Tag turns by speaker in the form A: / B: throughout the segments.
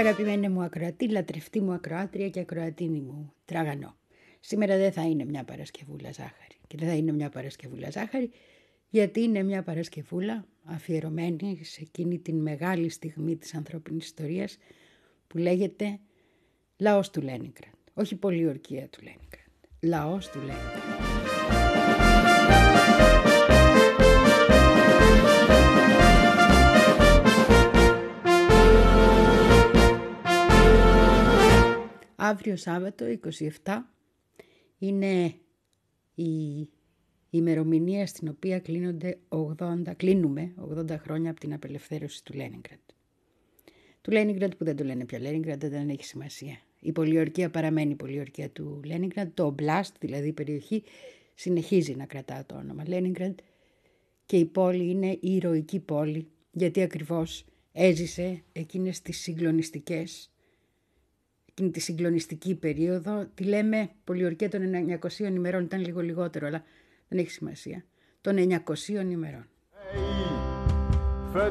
A: Πολύ αγαπημένη μου ακροατή, λατρευτή μου ακροάτρια και ακροατίνη μου τραγανό. Σήμερα δεν θα είναι μια Παρασκευούλα ζάχαρη. Και δεν θα είναι μια Παρασκευούλα ζάχαρη γιατί είναι μια Παρασκευούλα αφιερωμένη σε εκείνη την μεγάλη στιγμή της ανθρώπινης ιστορίας που λέγεται Λαός του Λένιγκραντ. Όχι πολιορκία του Λένιγκραντ. Λαός του Λένιγκραντ. Αύριο Σάββατο 27 είναι η ημερομηνία στην οποία κλείνονται 80, κλείνουμε 80 χρόνια από την απελευθέρωση του Λένιγκραντ. Του Λένιγκραντ που δεν το λένε πια Λένιγκραντ δεν έχει σημασία. Η πολιορκία παραμένει η πολιορκία του Λένιγκραντ. Το Ομπλάστ, δηλαδή η περιοχή, συνεχίζει να κρατά το όνομα Λένιγκραντ και η πόλη είναι η ηρωική πόλη γιατί ακριβώς έζησε εκείνες τις συγκλονιστικές εκείνη τη συγκλονιστική περίοδο. Τη λέμε πολιορκία των 900 ημερών, ήταν λίγο λιγότερο, αλλά δεν έχει σημασία. Των 900 ημερών. För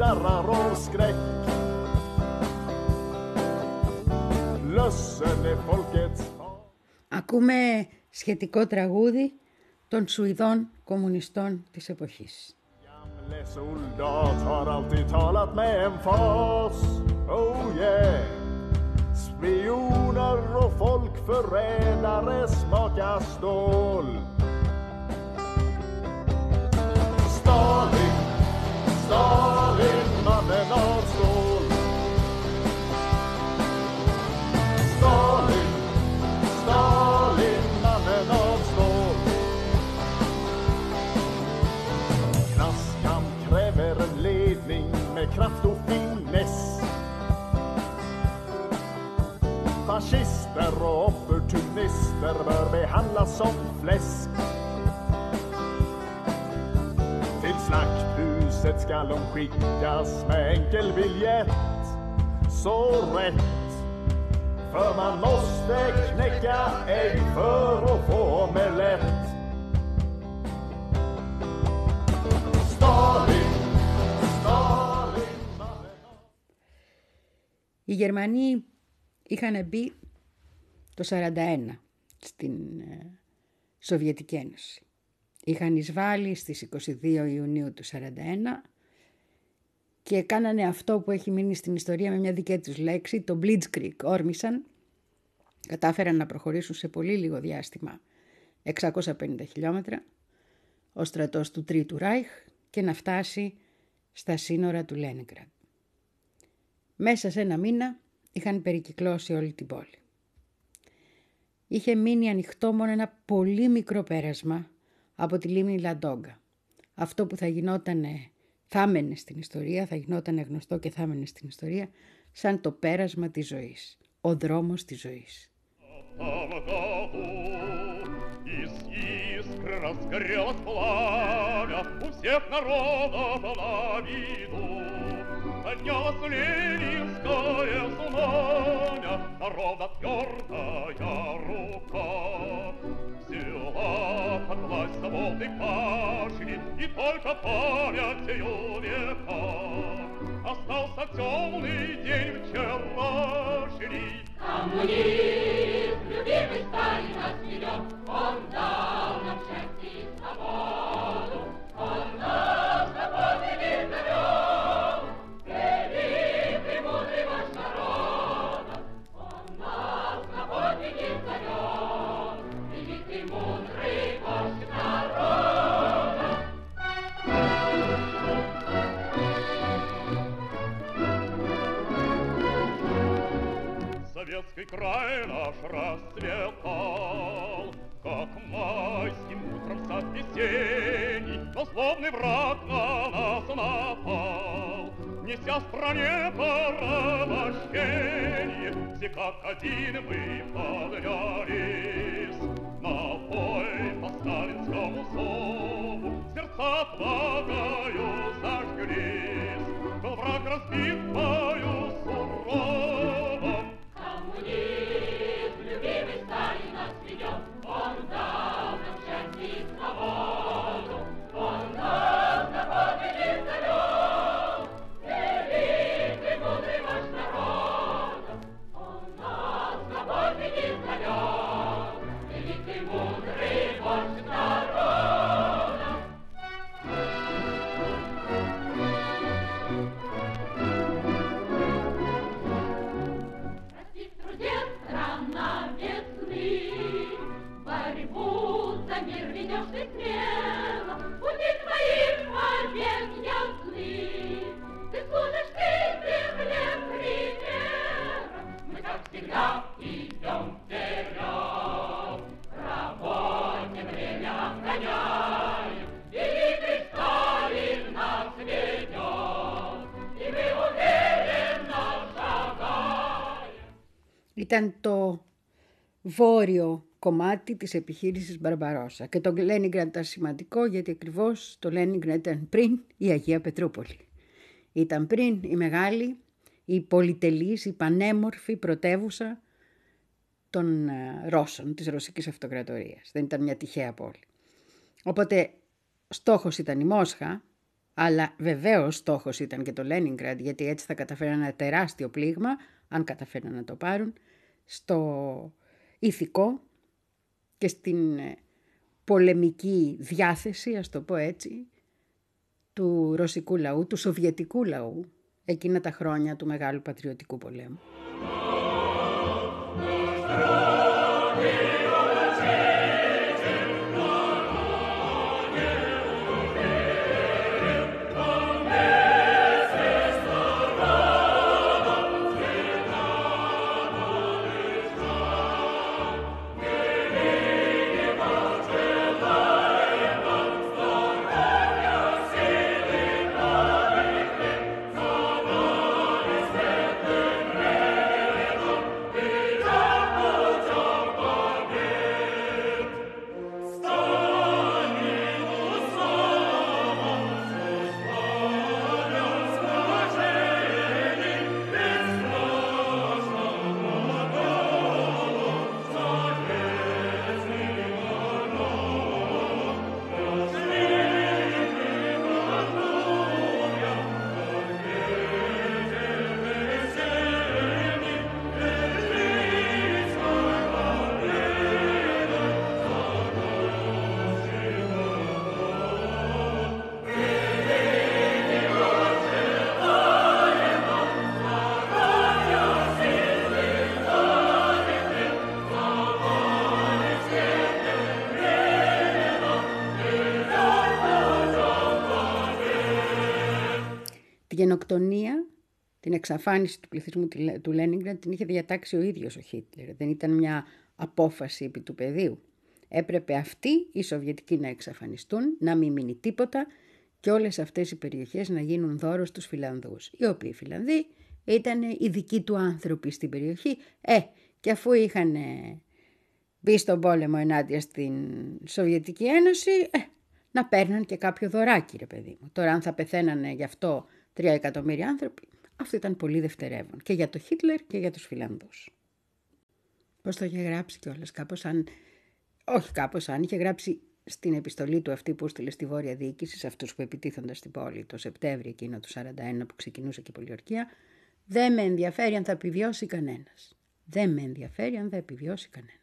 A: darrar av skräck Lössen är folkets Ακούμε σχετικό τραγούδι των Σουηδών κομμουνιστών της εποχής. Gamle soldat har alltid talat med emfas Oh yeah Spioner och folkförrädare smakar stål Stalin, Stalin, mannen av stål. Stalin, Stalin, mannen av stål. Klasskamp kräver en ledning med kraft och finess. Fascister och opportunister bör behandlas som fläsk Slakthuset ska de skickas med enkel biljett Så rätt För man måste knäcka ägg för att få omelett Stalin, Stalin Οι Γερμανοί είχαν μπει το 41 στην Σοβιετική Ένωση. Είχαν εισβάλει στις 22 Ιουνίου του 41 και κάνανε αυτό που έχει μείνει στην ιστορία με μια δική τους λέξη, το Blitzkrieg. Όρμησαν, κατάφεραν να προχωρήσουν σε πολύ λίγο διάστημα 650 χιλιόμετρα ο στρατός του Τρίτου Ράιχ και να φτάσει στα σύνορα του Λένιγκραντ. Μέσα σε ένα μήνα είχαν περικυκλώσει όλη την πόλη. Είχε μείνει ανοιχτό μόνο ένα πολύ μικρό πέρασμα από τη λίμνη Λαντόγκα. Αυτό που θα γινότανε, θα έμενε στην ιστορία, θα γινότανε γνωστό και θα έμενε στην ιστορία, σαν το πέρασμα της ζωής, ο δρόμος της ζωής. разгорелось пламя у всех народов на виду. Поднялось ленинское знамя, народа твердая рука. Под власть свободы пашни, и только памятью века. Остался темный день вчерашний. Коммунист, любимый Сталин нас ведет, он дал нам счастье и свободу, край наш расцветал, Как майским утром сад весенний, Но словно враг на нас напал. Неся стране порабощение, Все как один мы подлялись. На бой
B: по сталинскому зову Сердца отвагою зажглись. Был враг разбит бою суровым,
A: βόρειο κομμάτι της επιχείρησης Μπαρμπαρόσα. Και το Λένιγκραντ ήταν σημαντικό γιατί ακριβώς το Λένιγκραντ ήταν πριν η Αγία Πετρούπολη. Ήταν πριν η μεγάλη, η πολυτελής, η πανέμορφη πρωτεύουσα των ε, Ρώσων, της Ρωσικής Αυτοκρατορίας. Δεν ήταν μια τυχαία πόλη. Οπότε στόχος ήταν η Μόσχα, αλλά βεβαίως στόχος ήταν και το Λένιγκραντ, γιατί έτσι θα καταφέραν ένα τεράστιο πλήγμα, αν καταφέραν να το πάρουν, στο ηθικό και στην ε, πολεμική διάθεση, ας το πω έτσι, του ρωσικού λαού, του σοβιετικού λαού, εκείνα τα χρόνια του Μεγάλου Πατριωτικού Πολέμου. Εξαφάνιση του πληθυσμού του Λένιγκραντ την είχε διατάξει ο ίδιος ο Χίτλερ. Δεν ήταν μια απόφαση επί του πεδίου. Έπρεπε αυτοί οι Σοβιετικοί να εξαφανιστούν, να μην μείνει τίποτα και όλες αυτές οι περιοχές να γίνουν δώρο στους Φιλανδούς. Οι οποίοι Φιλανδοί ήταν οι δικοί του άνθρωποι στην περιοχή. Ε, και αφού είχαν μπει στον πόλεμο ενάντια στην Σοβιετική Ένωση, ε, να παίρναν και κάποιο δωράκι ρε παιδί μου. Τώρα αν θα πεθαίνανε γι' αυτό Τρία εκατομμύρια άνθρωποι. Αυτό ήταν πολύ δευτερεύον και για το Χίτλερ και για τους Φιλανδούς. Πώς το είχε γράψει κιόλας, κάπως αν, όχι κάπως αν, είχε γράψει στην επιστολή του αυτή που έστειλε στη Βόρεια Διοίκηση σε αυτούς που επιτίθονταν στην πόλη το Σεπτέμβριο εκείνο του 41 που ξεκινούσε και η πολιορκία, δεν με ενδιαφέρει αν θα επιβιώσει κανένας. Δεν με ενδιαφέρει αν θα επιβιώσει κανένας.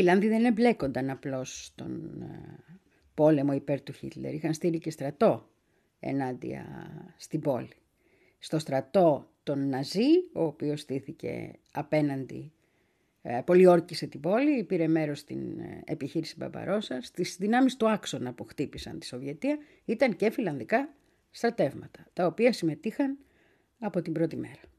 A: Φιλάνδοι δεν εμπλέκονταν απλώς στον ε, πόλεμο υπέρ του Χίτλερ. Είχαν στείλει και στρατό ενάντια στην πόλη. Στο στρατό τον Ναζί, ο οποίος στήθηκε απέναντι ε, πολιόρκησε την πόλη, πήρε μέρος στην ε, επιχείρηση Μπαμπαρόσα. Στις δυνάμεις του άξονα που χτύπησαν τη Σοβιετία ήταν και φιλανδικά στρατεύματα, τα οποία συμμετείχαν από την πρώτη μέρα.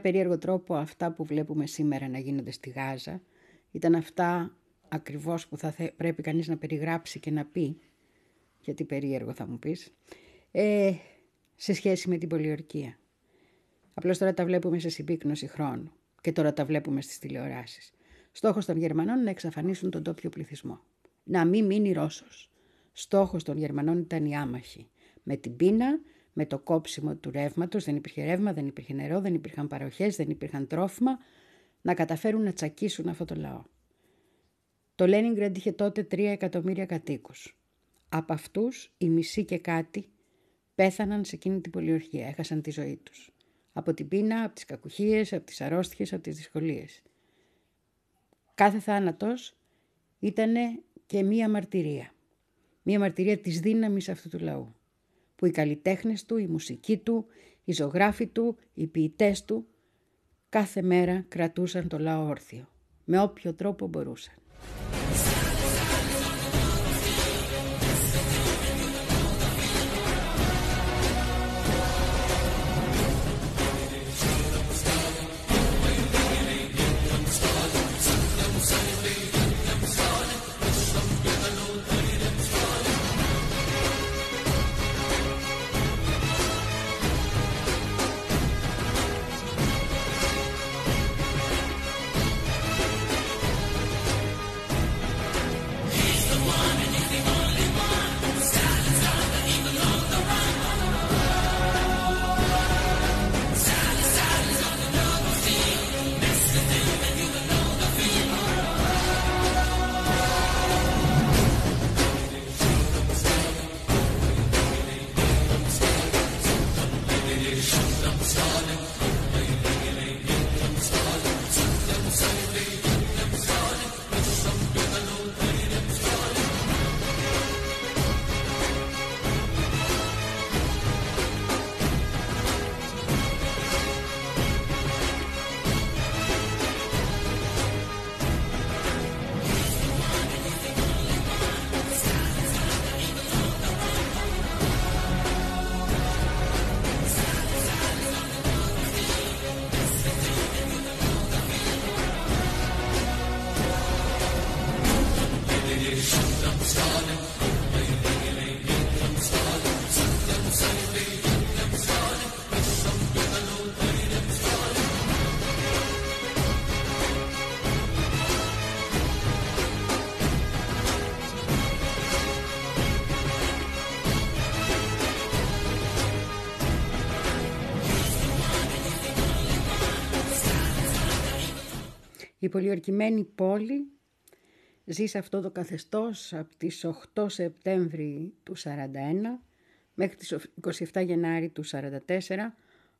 A: Περίεργο τρόπο αυτά που βλέπουμε σήμερα να γίνονται στη Γάζα ήταν αυτά ακριβώς που θα πρέπει κανείς να περιγράψει και να πει, γιατί περίεργο θα μου πεις, ε, σε σχέση με την πολιορκία. Απλώς τώρα τα βλέπουμε σε συμπίκνωση χρόνου και τώρα τα βλέπουμε στις τηλεοράσεις. Στόχος των Γερμανών να εξαφανίσουν τον τόπιο πληθυσμό. Να μην μείνει Ρώσος. Στόχος των Γερμανών ήταν οι άμαχοι. Με την πείνα, με το κόψιμο του ρεύματος, δεν υπήρχε ρεύμα, δεν υπήρχε νερό, δεν υπήρχαν παροχές, δεν υπήρχαν τρόφιμα, να καταφέρουν να τσακίσουν αυτό το λαό. Το Λένιγκραντ είχε τότε 3 εκατομμύρια κατοίκους. Από αυτούς, οι μισοί και κάτι πέθαναν σε εκείνη την πολιορχία, έχασαν τη ζωή τους. Από την πείνα, από τις κακουχίες, από τις αρρώστιες, από τις δυσκολίες. Κάθε θάνατος ήταν και μία μαρτυρία. Μία μαρτυρία της δύναμης αυτού του λαού που οι καλλιτέχνες του, η μουσική του, οι ζωγράφοι του, οι ποιητές του κάθε μέρα κρατούσαν το λαό όρθιο, με όποιο τρόπο μπορούσαν. Πολιορκημένη πόλη ζει σε αυτό το καθεστώς από τις 8 Σεπτέμβρη του 41 μέχρι τις 27 Γενάρη του 44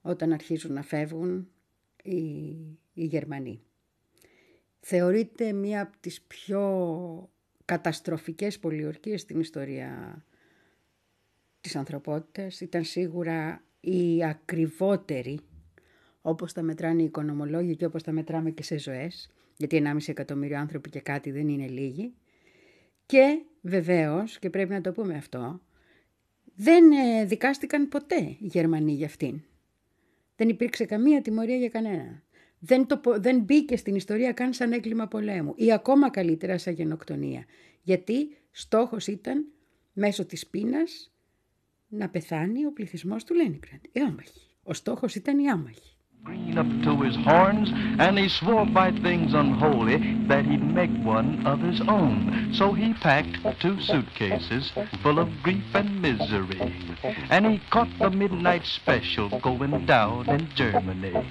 A: όταν αρχίζουν να φεύγουν οι, οι Γερμανοί. Θεωρείται μία από τις πιο καταστροφικές πολιορκίες στην ιστορία της ανθρωπότητας. Ήταν σίγουρα η ακριβότερη όπως τα μετράνε οι οικονομολόγοι και όπως τα μετράμε και σε ζωές, γιατί 1,5 εκατομμύριο άνθρωποι και κάτι δεν είναι λίγοι. Και βεβαίως, και πρέπει να το πούμε αυτό, δεν ε, δικάστηκαν ποτέ οι Γερμανοί για αυτήν. Δεν υπήρξε καμία τιμωρία για κανένα. Δεν, το, δεν μπήκε στην ιστορία καν σαν έγκλημα πολέμου ή ακόμα καλύτερα σαν γενοκτονία. Γιατί στόχος ήταν μέσω της πείνας να πεθάνει ο πληθυσμός του Λένικραντ. Οι άμαχοι. Ο στόχος ήταν οι άμαχοι.
C: Green up to his horns, and he swore by things unholy that he'd make one of his own. So he packed two suitcases full of grief and misery, and he caught the midnight special going down in Germany.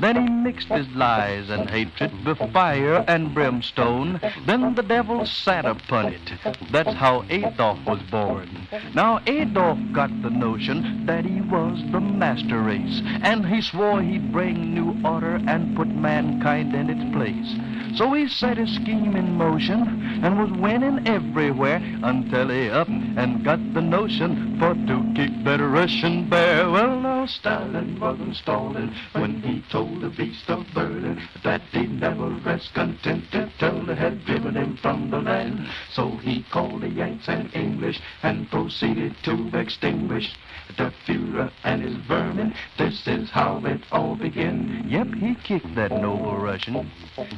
C: Then he mixed his lies and hatred with fire and brimstone. Then the devil sat upon it. That's how Adolf was born. Now Adolf got the notion that he was the master race, and he swore he'd bring new order and put mankind in its place. So he set his scheme in motion and was winning everywhere until he up and got the notion for to keep that Russian bear. Well, now Stalin wasn't stalling when he told the beast of Berlin that he'd never rest contented till they had driven him from the land. So he called the Yanks and English and proceeded to extinguish the Führer and his vermin. This is how it all began. Yep, he kicked that noble Russian,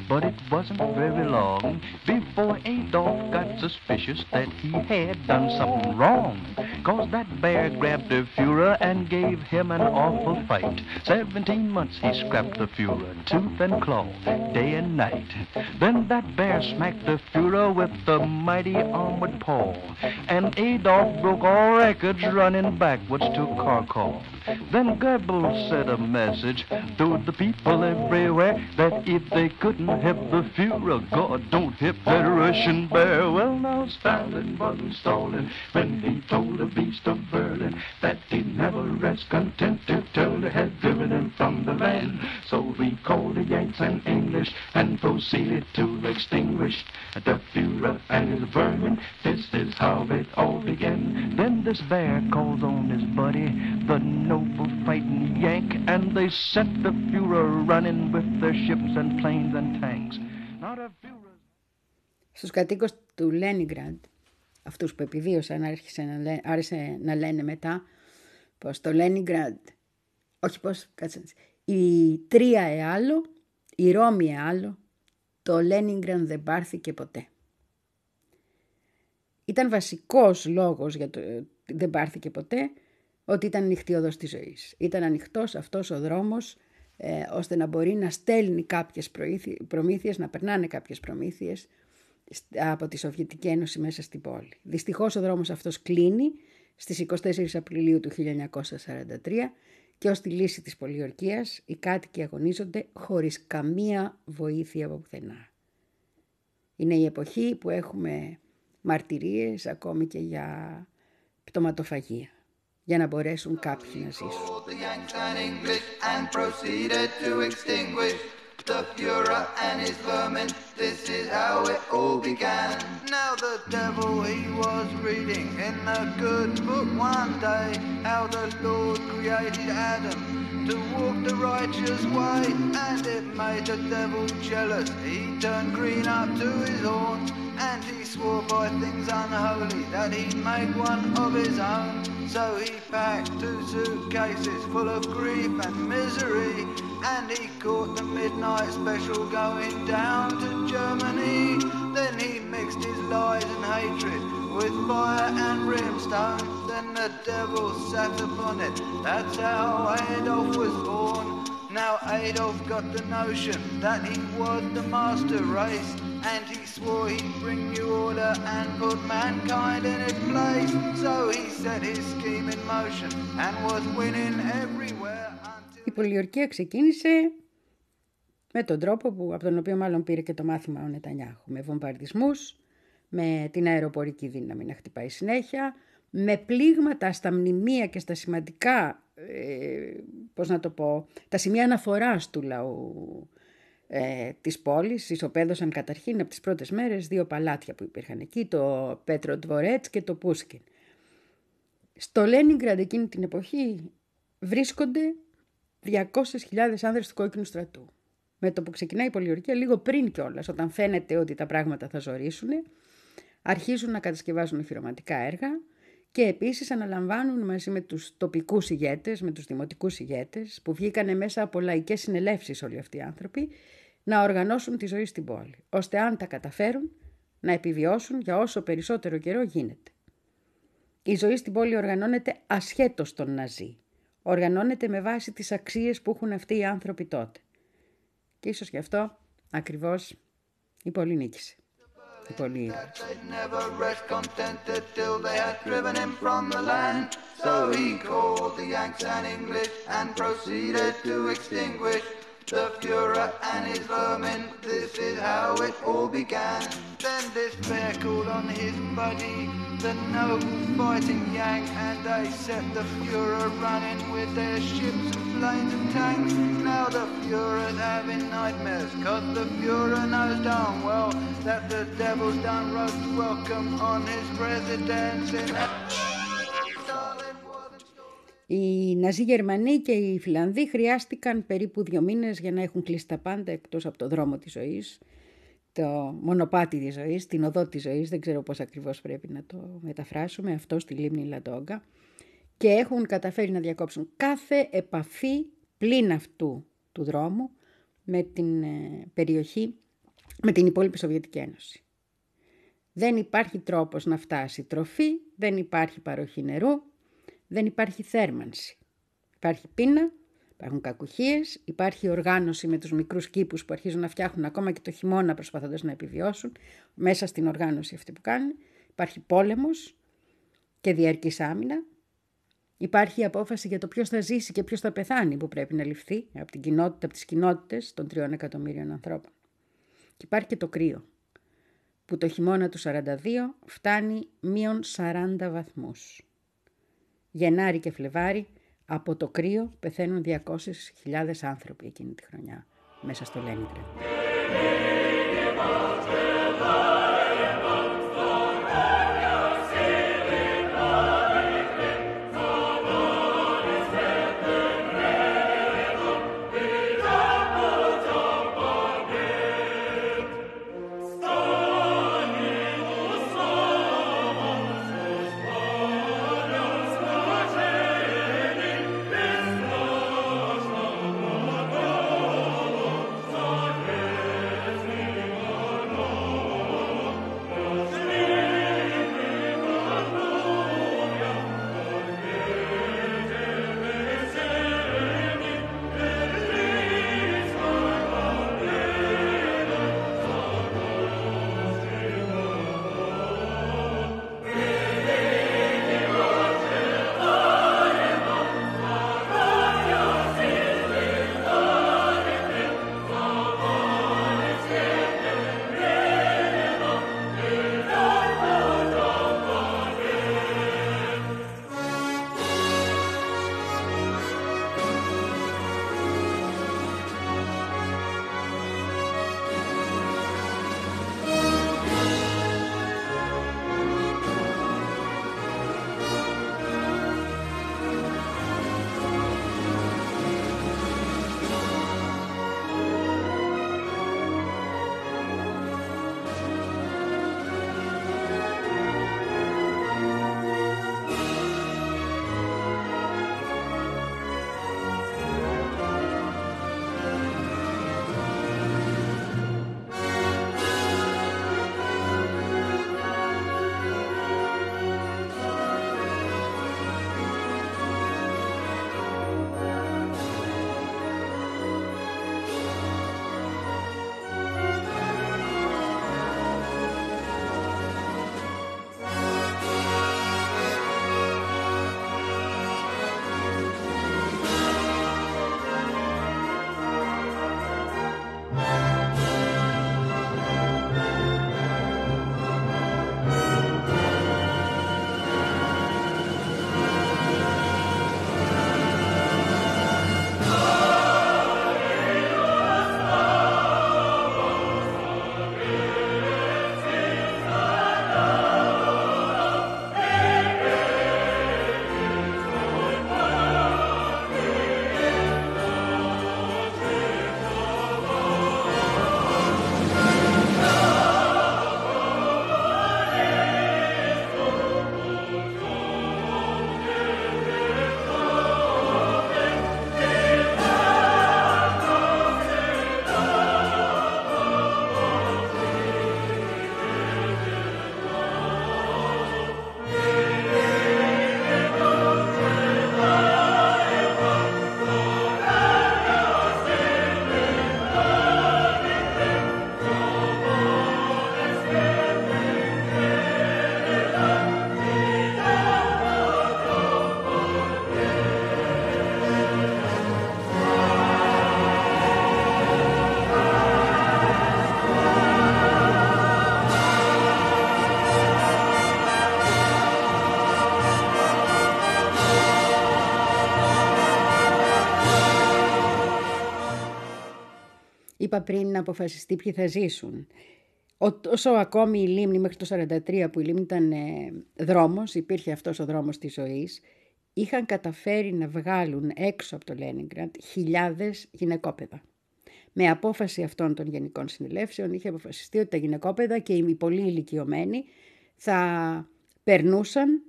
C: but it wasn't very long before Adolf got suspicious that he had done something wrong. Cause that bear grabbed the Führer and gave him an awful fight. Seventeen months he scrapped the Führer, tooth and claw, day and night. Then that bear smacked the Führer with the mighty armored paw, and Adolf broke all records running backwards to Kharkov. Then Goebbels sent a message to the people everywhere that if they couldn't hit the Führer, God don't hit that Russian bear. Well, now Stalin wasn't stalling when he told the beast of Berlin that he'd never rest contented till they had driven him from the land. So he called the Yanks and English and proceeded to extinguish the Führer and his vermin. This is how it all began. Then this bear calls on his buddy, the noble fighting Yank, and they set the Führer running with their ships and planes and tanks. Not a Führer...
A: Στους κατοίκους του Λένιγκραντ, αυτούς που επιβίωσαν, άρχισε να λέ, άρεσε να λένε μετά, πως το Λένιγκραντ, όχι πως, κάτσε, η Τρία εάλλο, η Ρώμη εάλλο, το Λένιγκραντ δεν πάρθηκε ποτέ. Ήταν βασικός λόγος για το δεν πάρθηκε ποτέ, ότι ήταν ανοιχτή οδός της ζωής. Ήταν ανοιχτός αυτός ο δρόμος ε, ώστε να μπορεί να στέλνει κάποιες προμήθειες, να περνάνε κάποιες προμήθειες από τη Σοβιετική Ένωση μέσα στην πόλη. Δυστυχώς ο δρόμος αυτός κλείνει στις 24 Απριλίου του 1943 και ως τη λύση της πολιορκίας οι κάτοικοι αγωνίζονται χωρίς καμία βοήθεια από πουθενά. Είναι η εποχή που έχουμε μαρτυρίες ακόμη και για πτωματοφαγία για να μπορέσουν κάποιοι να ζήσουν. The Führer and his vermin. This is how it all began. Now the devil he was reading in the good book one day how the Lord created Adam to walk the righteous way, and it made the devil jealous. He turned green up to his horns, and he swore by things unholy that he'd make one of his own. So he packed two suitcases full of grief and misery, and he caught the midnight special going down to Germany. Then he mixed his lies and hatred with fire and brimstone. Then the devil sat upon it. That's how Adolf was born. Now Adolf got the notion that he was the master race. And he swore he'd bring new order and put mankind in its place. So he set his scheme in motion and was winning everywhere. Η πολιορκία ξεκίνησε με τον τρόπο που, από τον οποίο μάλλον πήρε και το μάθημα ο Νετανιάχου. Με βομβαρδισμούς, με την αεροπορική δύναμη να χτυπάει συνέχεια, με πλήγματα στα μνημεία και στα σημαντικά, ε, πώς να το πω, τα σημεία αναφοράς του λαού ε, της πόλης. Ισοπαίδωσαν καταρχήν από τις πρώτες μέρες δύο παλάτια που υπήρχαν εκεί, το Πέτρο Ντβορέτς και το Πούσκιν. Στο Λένιγκραντ εκείνη την εποχή βρίσκονται 200.000 άνδρες του κόκκινου στρατού. Με το που ξεκινάει η πολιορκία, λίγο πριν κιόλας, όταν φαίνεται ότι τα πράγματα θα ζορίσουν, αρχίζουν να κατασκευάζουν οφειρωματικά έργα και επίσης αναλαμβάνουν μαζί με τους τοπικούς ηγέτες, με τους δημοτικούς ηγέτες, που βγήκανε μέσα από λαϊκές συνελεύσεις όλοι αυτοί οι άνθρωποι, να οργανώσουν τη ζωή στην πόλη, ώστε αν τα καταφέρουν να επιβιώσουν για όσο περισσότερο καιρό γίνεται. Η ζωή στην πόλη οργανώνεται ασχέτως των Ναζί. Οργανώνεται με βάση τις αξίες που έχουν αυτοί οι άνθρωποι τότε. Και ίσως γι' αυτό ακριβώς η Πολύ νίκησε. Η Πολύ the Fuhrer and his vermin. This is how it all began. Then despair called on his buddy, the noble fighting Yang, and they set the Fuhrer running with their ships and planes and tanks. Now the Fuhrer's having nightmares, cause the Fuhrer knows darn well that the devil's done roast welcome on his residence in Οι Ναζί Γερμανοί και οι Φιλανδοί χρειάστηκαν περίπου δύο μήνες για να έχουν κλείσει τα πάντα εκτός από το δρόμο της ζωής, το μονοπάτι της ζωής, την οδό της ζωής, δεν ξέρω πώς ακριβώς πρέπει να το μεταφράσουμε, αυτό στη λίμνη Λαντόγκα και έχουν καταφέρει να διακόψουν κάθε επαφή πλην αυτού του δρόμου με την ε, περιοχή, με την υπόλοιπη Σοβιετική Ένωση. Δεν υπάρχει τρόπος να φτάσει τροφή, δεν υπάρχει παροχή νερού, δεν υπάρχει θέρμανση. Υπάρχει πείνα, υπάρχουν κακουχίες, υπάρχει οργάνωση με τους μικρούς κήπους που αρχίζουν να φτιάχνουν ακόμα και το χειμώνα προσπαθώντας να επιβιώσουν μέσα στην οργάνωση αυτή που κάνουν. Υπάρχει πόλεμος και διαρκής άμυνα. Υπάρχει η απόφαση για το ποιος θα ζήσει και ποιος θα πεθάνει που πρέπει να ληφθεί από, την κοινότητα, από τις κοινότητες των τριών εκατομμύριων ανθρώπων. Και υπάρχει και το κρύο που το χειμώνα του 42 φτάνει μείον 40 βαθμούς. Γενάρη και Φλεβάρι, από το κρύο πεθαίνουν 200.000 άνθρωποι εκείνη τη χρονιά μέσα στο Λένιγκραντ. Είπα πριν να αποφασιστεί ποιοι θα ζήσουν. Όσο ακόμη η λίμνη μέχρι το 1943 που η λίμνη ήταν ε, δρόμος, υπήρχε αυτός ο δρόμος της ζωής, είχαν καταφέρει να βγάλουν έξω από το Λένιγκραντ χιλιάδες γυναικόπαιδα. Με απόφαση αυτών των γενικών συνελεύσεων είχε αποφασιστεί ότι τα γυναικόπαιδα και οι πολύ ηλικιωμένοι θα περνούσαν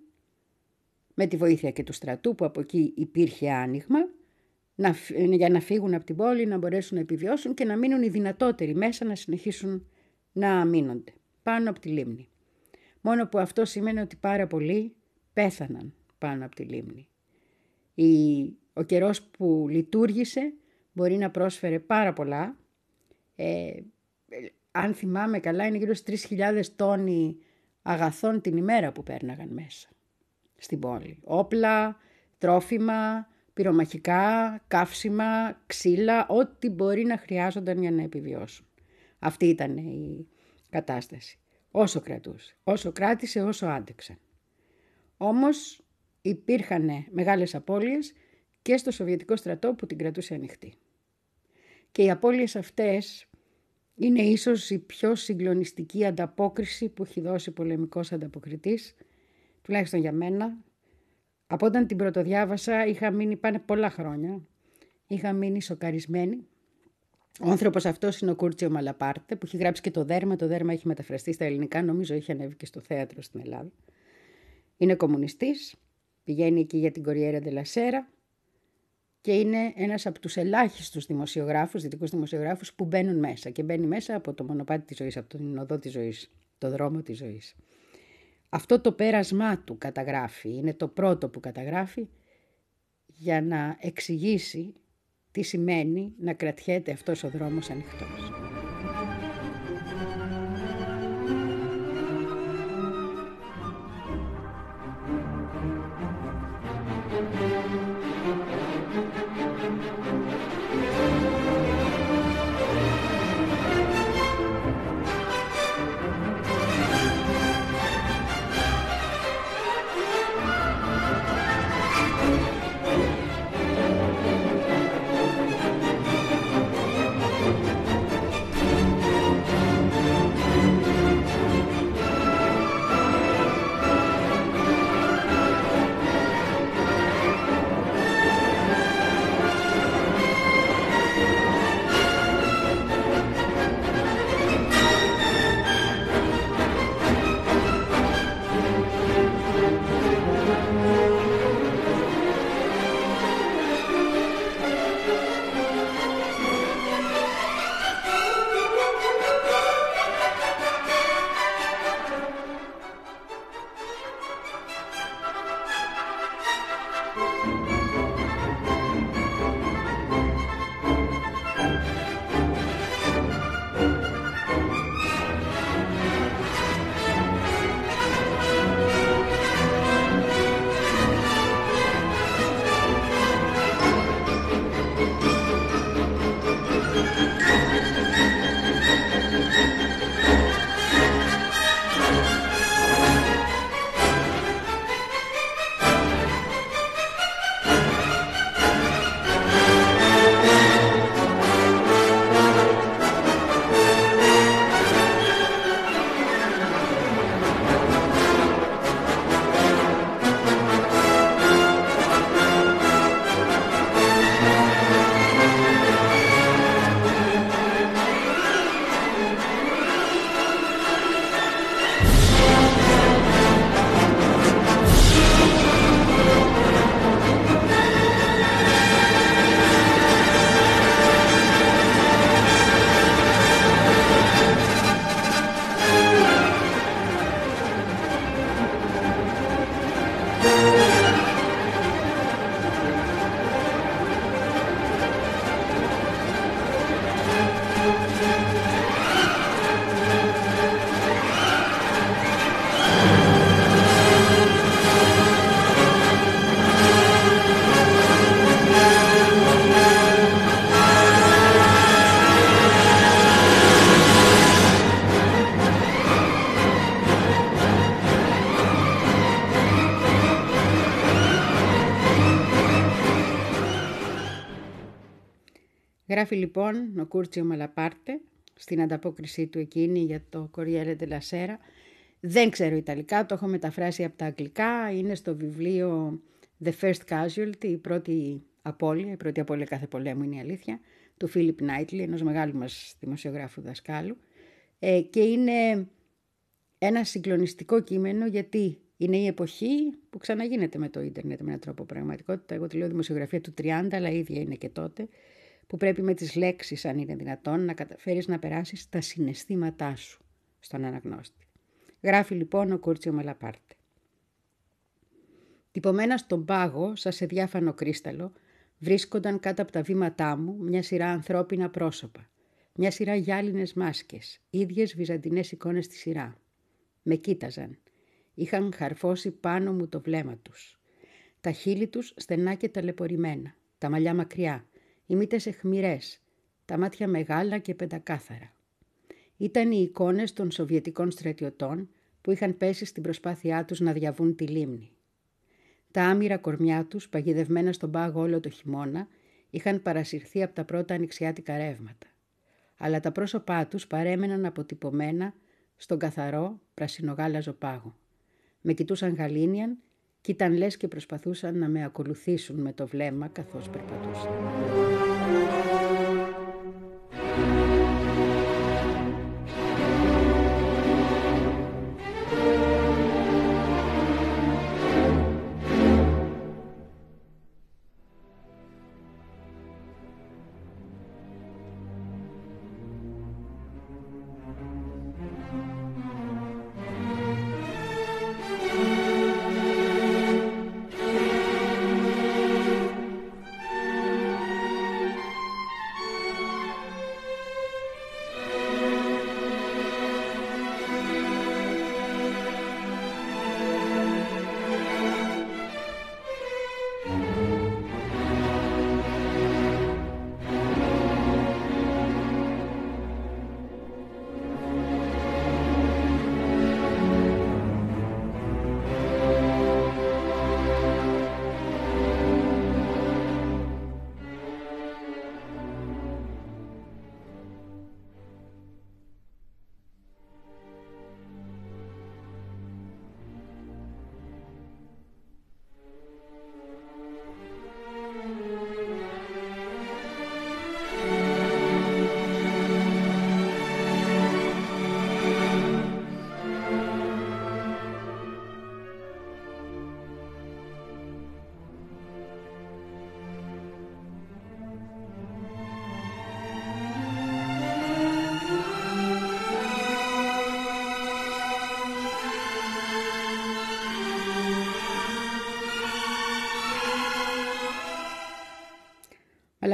A: με τη βοήθεια και του στρατού που από εκεί υπήρχε άνοιγμα να, για να φύγουν από την πόλη, να μπορέσουν να επιβιώσουν και να μείνουν οι δυνατότεροι μέσα να συνεχίσουν να μείνονται πάνω από τη λίμνη. Μόνο που αυτό σημαίνει ότι πάρα πολλοί πέθαναν πάνω από τη λίμνη. Η, ο καιρός που λειτουργήσε μπορεί να πρόσφερε πάρα πολλά. Ε, αν θυμάμαι καλά είναι γύρω στις 3.000 τόνοι αγαθών την ημέρα που πέρναγαν μέσα στην πόλη. Όπλα, τρόφιμα, πυρομαχικά, καύσιμα, ξύλα, ό,τι μπορεί να χρειάζονταν για να επιβιώσουν. Αυτή ήταν η κατάσταση. Όσο κρατούσε. Όσο κράτησε, όσο άντεξαν. Όμως υπήρχαν μεγάλες απώλειες και στο Σοβιετικό στρατό που την κρατούσε ανοιχτή. Και οι απώλειες αυτές είναι ίσως η πιο συγκλονιστική ανταπόκριση που έχει δώσει πολεμικός ανταποκριτής, τουλάχιστον για μένα. Από όταν την πρωτοδιάβασα είχα μείνει, πάνε πολλά χρόνια, είχα μείνει σοκαρισμένη. Ο άνθρωπος αυτός είναι ο Κούρτσιο Μαλαπάρτε που έχει γράψει και το δέρμα, το δέρμα έχει μεταφραστεί στα ελληνικά, νομίζω έχει ανέβει και στο θέατρο στην Ελλάδα. Είναι κομμουνιστής, πηγαίνει εκεί για την Κοριέρα Ντελασέρα και είναι ένας από τους ελάχιστους δημοσιογράφους, δυτικούς δημοσιογράφους που μπαίνουν μέσα και μπαίνει μέσα από το μονοπάτι της ζωής, από τον οδό της ζωής, το δρόμο της ζωής. Αυτό το πέρασμά του καταγράφει, είναι το πρώτο που καταγράφει για να εξηγήσει τι σημαίνει να κρατιέται αυτός ο δρόμος ανοιχτός. Γράφει λοιπόν ο Κούρτσιο Μαλαπάρτε στην ανταπόκρισή του εκείνη για το Corriere della Sera. Δεν ξέρω Ιταλικά, το έχω μεταφράσει από τα Αγγλικά. Είναι στο βιβλίο The First Casualty, η πρώτη απώλεια, η πρώτη απώλεια κάθε πολέμου είναι η αλήθεια, του Φίλιπ Νάιτλι, ενός μεγάλου μας δημοσιογράφου δασκάλου. Ε, και είναι ένα συγκλονιστικό κείμενο γιατί είναι η εποχή που ξαναγίνεται με το ίντερνετ με έναν τρόπο πραγματικότητα. Εγώ τη λέω δημοσιογραφία του 30, αλλά ίδια είναι και τότε, που πρέπει με τις λέξεις, αν είναι δυνατόν, να καταφέρεις να περάσεις τα συναισθήματά σου στον αναγνώστη. Γράφει λοιπόν ο Κούρτσιο Μαλαπάρτε. Τυπωμένα στον πάγο, σαν σε διάφανο κρίσταλο, βρίσκονταν κάτω από τα βήματά μου μια σειρά ανθρώπινα πρόσωπα. Μια σειρά γυάλινες μάσκες, ίδιες βυζαντινές εικόνες στη σειρά. Με κοίταζαν. Είχαν χαρφώσει πάνω μου το βλέμμα τους. Τα χείλη τους στενά και ταλαιπωρημένα, τα μαλλιά μακριά, οι μύτες εχμηρές, τα μάτια μεγάλα και πεντακάθαρα. Ήταν οι εικόνες των Σοβιετικών στρατιωτών που είχαν πέσει στην προσπάθειά τους να διαβούν τη λίμνη. Τα άμυρα κορμιά τους, παγιδευμένα στον πάγο όλο το χειμώνα, είχαν παρασυρθεί από τα πρώτα ανοιξιάτικα ρεύματα. Αλλά τα πρόσωπά τους παρέμεναν αποτυπωμένα στον καθαρό πρασινογάλαζο πάγο. Με κοιτούσαν γαλήνιαν κι ήταν λες και προσπαθούσαν να με ακολουθήσουν με το βλέμμα καθώς περπατούσαν.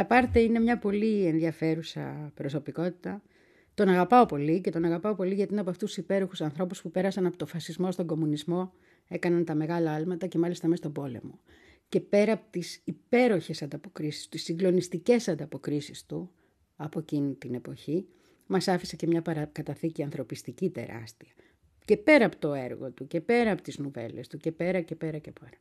A: Αλλά πάρτε είναι μια πολύ ενδιαφέρουσα προσωπικότητα. Τον αγαπάω πολύ και τον αγαπάω πολύ γιατί είναι από αυτούς τους υπέροχους ανθρώπους που πέρασαν από το φασισμό στον κομμουνισμό, έκαναν τα μεγάλα άλματα και μάλιστα μέσα στον πόλεμο. Και πέρα από τις υπέροχες ανταποκρίσεις, τις συγκλονιστικές ανταποκρίσεις του από εκείνη την εποχή, μας άφησε και μια παρακαταθήκη ανθρωπιστική τεράστια. Και πέρα από το έργο του, και πέρα από τις νουβέλες του, και πέρα και πέρα και πέρα.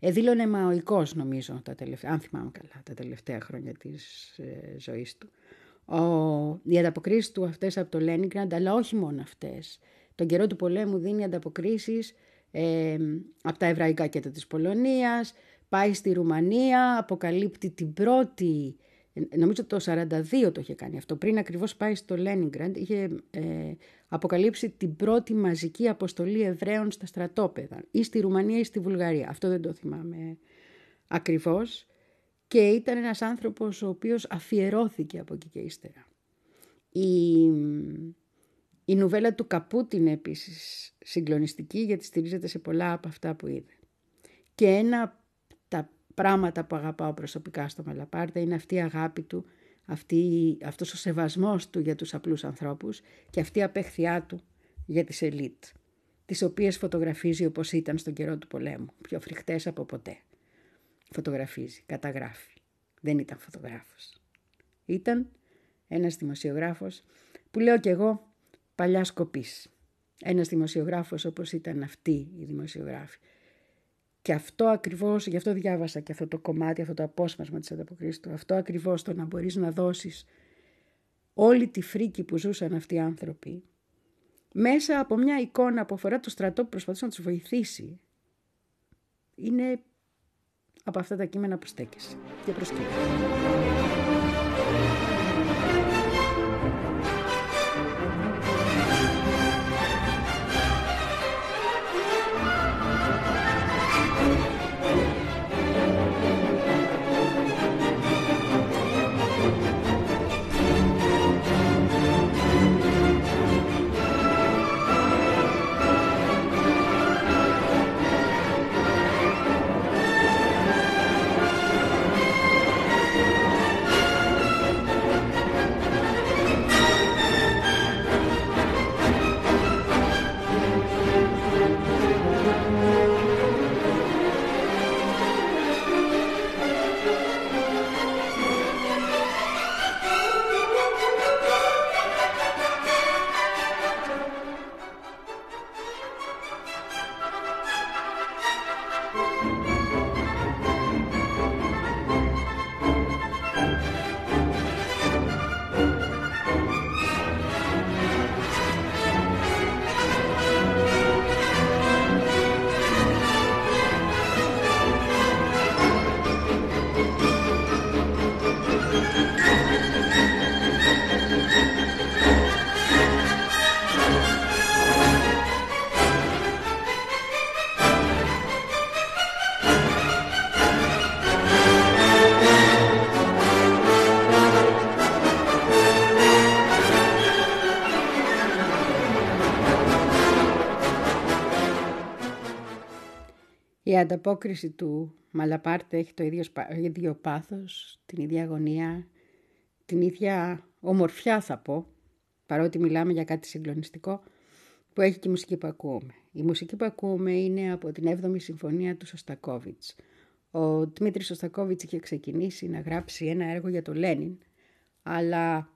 A: Εδήλωνε μαοικός νομίζω, τα τελευταία, αν θυμάμαι καλά, τα τελευταία χρόνια της ε, ζωής του. Ο, οι ανταποκρίσεις του αυτές από το Λένιγκραντ, αλλά όχι μόνο αυτές. Τον καιρό του πολέμου δίνει ανταποκρίσεις ε, από τα εβραϊκά κέντρα της Πολωνίας, πάει στη Ρουμανία, αποκαλύπτει την πρώτη νομίζω το 42 το είχε κάνει αυτό, πριν ακριβώς πάει στο Λένιγκραντ, είχε ε, αποκαλύψει την πρώτη μαζική αποστολή Εβραίων στα στρατόπεδα, ή στη Ρουμανία ή στη Βουλγαρία. Αυτό δεν το θυμάμαι ακριβώς. Και ήταν ένας άνθρωπος ο οποίος αφιερώθηκε από εκεί και ύστερα. Η, η νουβέλα του Καπούτ είναι επίσης συγκλονιστική γιατί στηρίζεται σε πολλά από αυτά που είδε. Και ένα τα πράγματα που αγαπάω προσωπικά στο Μαλαπάρτα είναι αυτή η αγάπη του, αυτή, αυτός ο σεβασμός του για τους απλούς ανθρώπους και αυτή η απέχθειά του για τις ελίτ, τις οποίες φωτογραφίζει όπως ήταν στον καιρό του πολέμου, πιο φρικτές από ποτέ. Φωτογραφίζει, καταγράφει. Δεν ήταν φωτογράφος. Ήταν ένας δημοσιογράφος που λέω κι εγώ παλιάς σκοπής. Ένας δημοσιογράφος όπως ήταν αυτοί οι δημοσιογράφοι Και αυτό ακριβώς, γι' αυτό διάβασα και αυτό το κομμάτι, αυτό το απόσπασμα της ανταποκρίσης του, αυτό ακριβώς το να μπορείς να δώσεις όλη τη φρίκη που ζούσαν αυτοί οι άνθρωποι, μέσα από μια εικόνα που αφορά το στρατό που προσπαθούσε να τους βοηθήσει, είναι από αυτά τα κείμενα που στέκεσαι και προσκύτω. Η ανταπόκριση του Μαλαπάρτε έχει το ίδιο, ίδιο πάθος, την ίδια αγωνία, την ίδια ομορφιά θα πω, παρότι μιλάμε για κάτι συγκλονιστικό, που έχει και η μουσική που ακούμε. Η μουσική που ακούμε είναι από την 7η Συμφωνία του Σωστακόβιτς. Ο Δημήτρης Σωστακόβιτς είχε ξεκινήσει να γράψει ένα έργο για το Λένιν, αλλά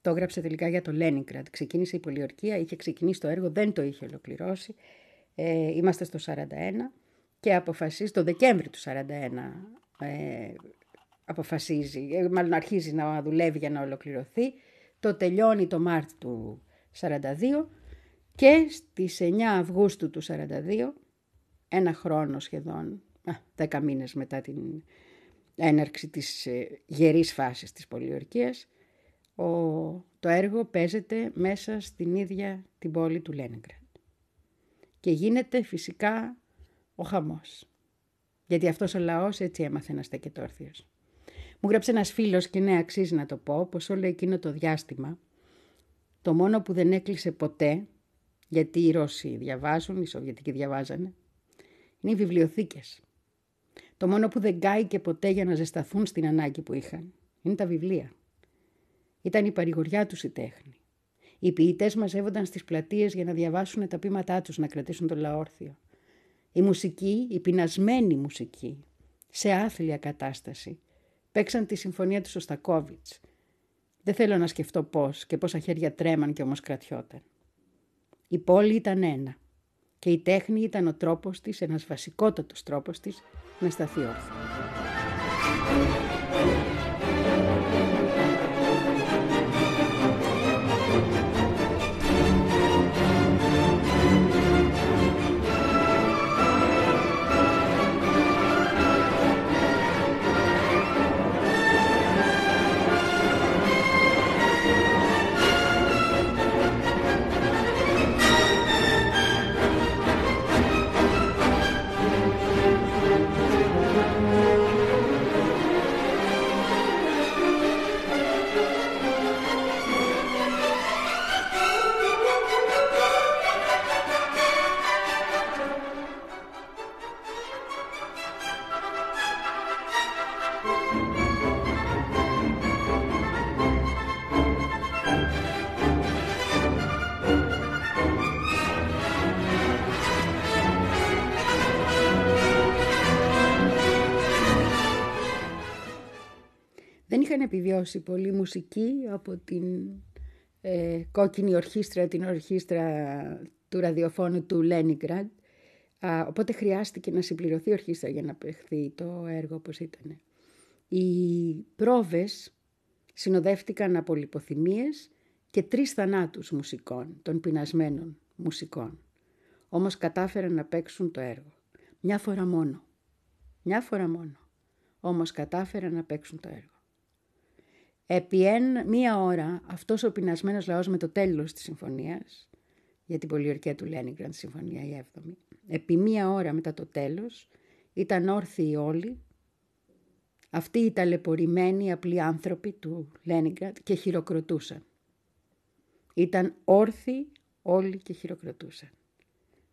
A: το έγραψε τελικά για το Λένιγκραντ. Ξεκίνησε η πολιορκία, είχε ξεκινήσει το έργο, δεν το είχε ολοκληρώσει. Ε, είμαστε στο 41 και αποφασίζει το Δεκέμβρη του 1941 ε, αποφασίζει, ε, μάλλον αρχίζει να δουλεύει για να ολοκληρωθεί. Το τελειώνει το Μάρτιο του 1942 και στις 9 Αυγούστου του 1942, ένα χρόνο σχεδόν, δέκα μήνες μετά την έναρξη της ε, γερής φάσης της πολιορκίας, ο, το έργο παίζεται μέσα στην ίδια την πόλη του Λένιγκραντ. Και γίνεται φυσικά ο χαμός. Γιατί αυτός ο λαός έτσι έμαθε να στέκεται όρθιος. Μου γράψε ένας φίλος και ναι αξίζει να το πω πως όλο εκείνο το διάστημα το μόνο που δεν έκλεισε ποτέ γιατί οι Ρώσοι διαβάζουν, οι Σοβιετικοί διαβάζανε είναι οι βιβλιοθήκες. Το μόνο που δεν κάηκε ποτέ για να ζεσταθούν στην ανάγκη που είχαν είναι τα βιβλία. Ήταν η παρηγοριά τους η τέχνη. Οι ποιητές μαζεύονταν στις πλατείες για να διαβάσουν τα πείματά τους, να κρατήσουν το λαόρθιο. Η μουσική, η πεινασμένη μουσική, σε άθλια κατάσταση, παίξαν τη συμφωνία του Σωστακόβιτς. Δεν θέλω να σκεφτώ πώς και πόσα χέρια τρέμαν και όμως κρατιόταν. Η πόλη ήταν ένα και η τέχνη ήταν ο τρόπος της, ένας βασικότατος τρόπος της, να σταθεί όρθια. Επιβιώσει πολύ μουσική από την ε, κόκκινη ορχήστρα, την ορχήστρα του ραδιοφώνου του Λένιγκραντ. Α, οπότε χρειάστηκε να συμπληρωθεί η ορχήστρα για να παιχθεί το έργο όπως ήταν. Οι πρόβες συνοδεύτηκαν από λιποθυμίες και τρεις θανάτους μουσικών, των πεινασμένων μουσικών. Όμως κατάφεραν να παίξουν το έργο. Μια φορά μόνο. Μια φορά μόνο. Όμως κατάφεραν να παίξουν το έργο. Επί μία ώρα αυτός ο πεινασμένος λαός με το τέλος της συμφωνίας, για την πολιορκία του Λένιγκραντ, συμφωνία η 7η, επί μία ώρα μετά το τέλος, ήταν όρθιοι όλοι, αυτοί οι ταλαιπωρημένοι απλοί άνθρωποι του Λένιγκραντ και χειροκροτούσαν. Ήταν όρθιοι όλοι και χειροκροτούσαν.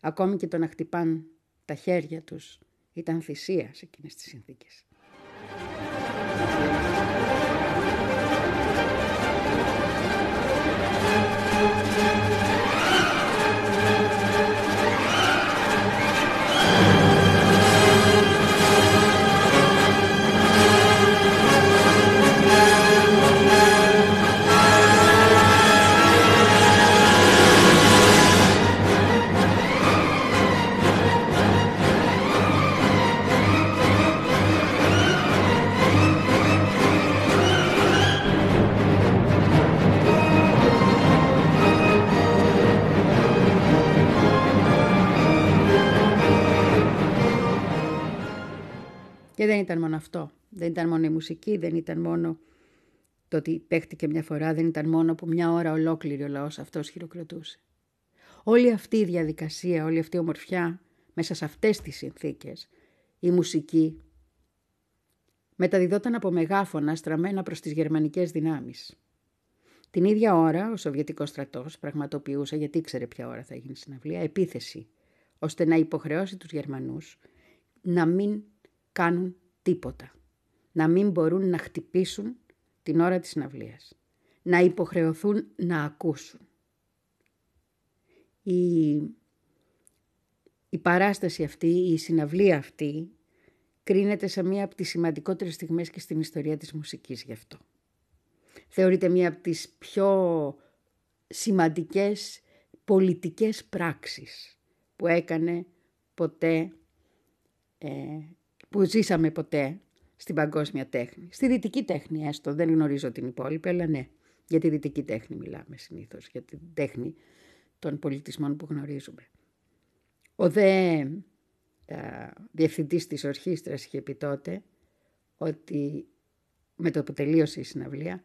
A: Ακόμη και το να χτυπάν τα χέρια τους ήταν θυσία σε εκείνες τις συνθήκες. Αυτό. Δεν ήταν μόνο η μουσική, δεν ήταν μόνο το ότι παίχτηκε μια φορά, δεν ήταν μόνο που μια ώρα ολόκληρη ο λαός αυτός χειροκροτούσε. Όλη αυτή η διαδικασία, όλη αυτή η ομορφιά, μέσα σε αυτές τις συνθήκες, η μουσική μεταδιδόταν από μεγάφωνα στραμμένα προς τις γερμανικές δυνάμεις. Την ίδια ώρα ο Σοβιετικός στρατός πραγματοποιούσε, γιατί ήξερε ποια ώρα θα γίνει συναυλία, επίθεση, ώστε να υποχρεώσει τους Γερμανούς να μην κάνουν τίποτα. Να μην μπορούν να χτυπήσουν την ώρα της συναυλίας. Να υποχρεωθούν να ακούσουν. Η, η παράσταση αυτή, η συναυλία αυτή, κρίνεται σε μία από τις σημαντικότερες στιγμές και στην ιστορία της μουσικής γι' αυτό. Θεωρείται μία από τις πιο σημαντικές πολιτικές πράξεις που έκανε ποτέ ε, που ζήσαμε ποτέ στην παγκόσμια τέχνη. Στη δυτική τέχνη έστω, δεν γνωρίζω την υπόλοιπη, αλλά ναι, για τη δυτική τέχνη μιλάμε συνήθως, για την τέχνη των πολιτισμών που γνωρίζουμε. Ο δε α, διευθυντής της ορχήστρας είχε πει τότε ότι με το που τελείωσε η συναυλία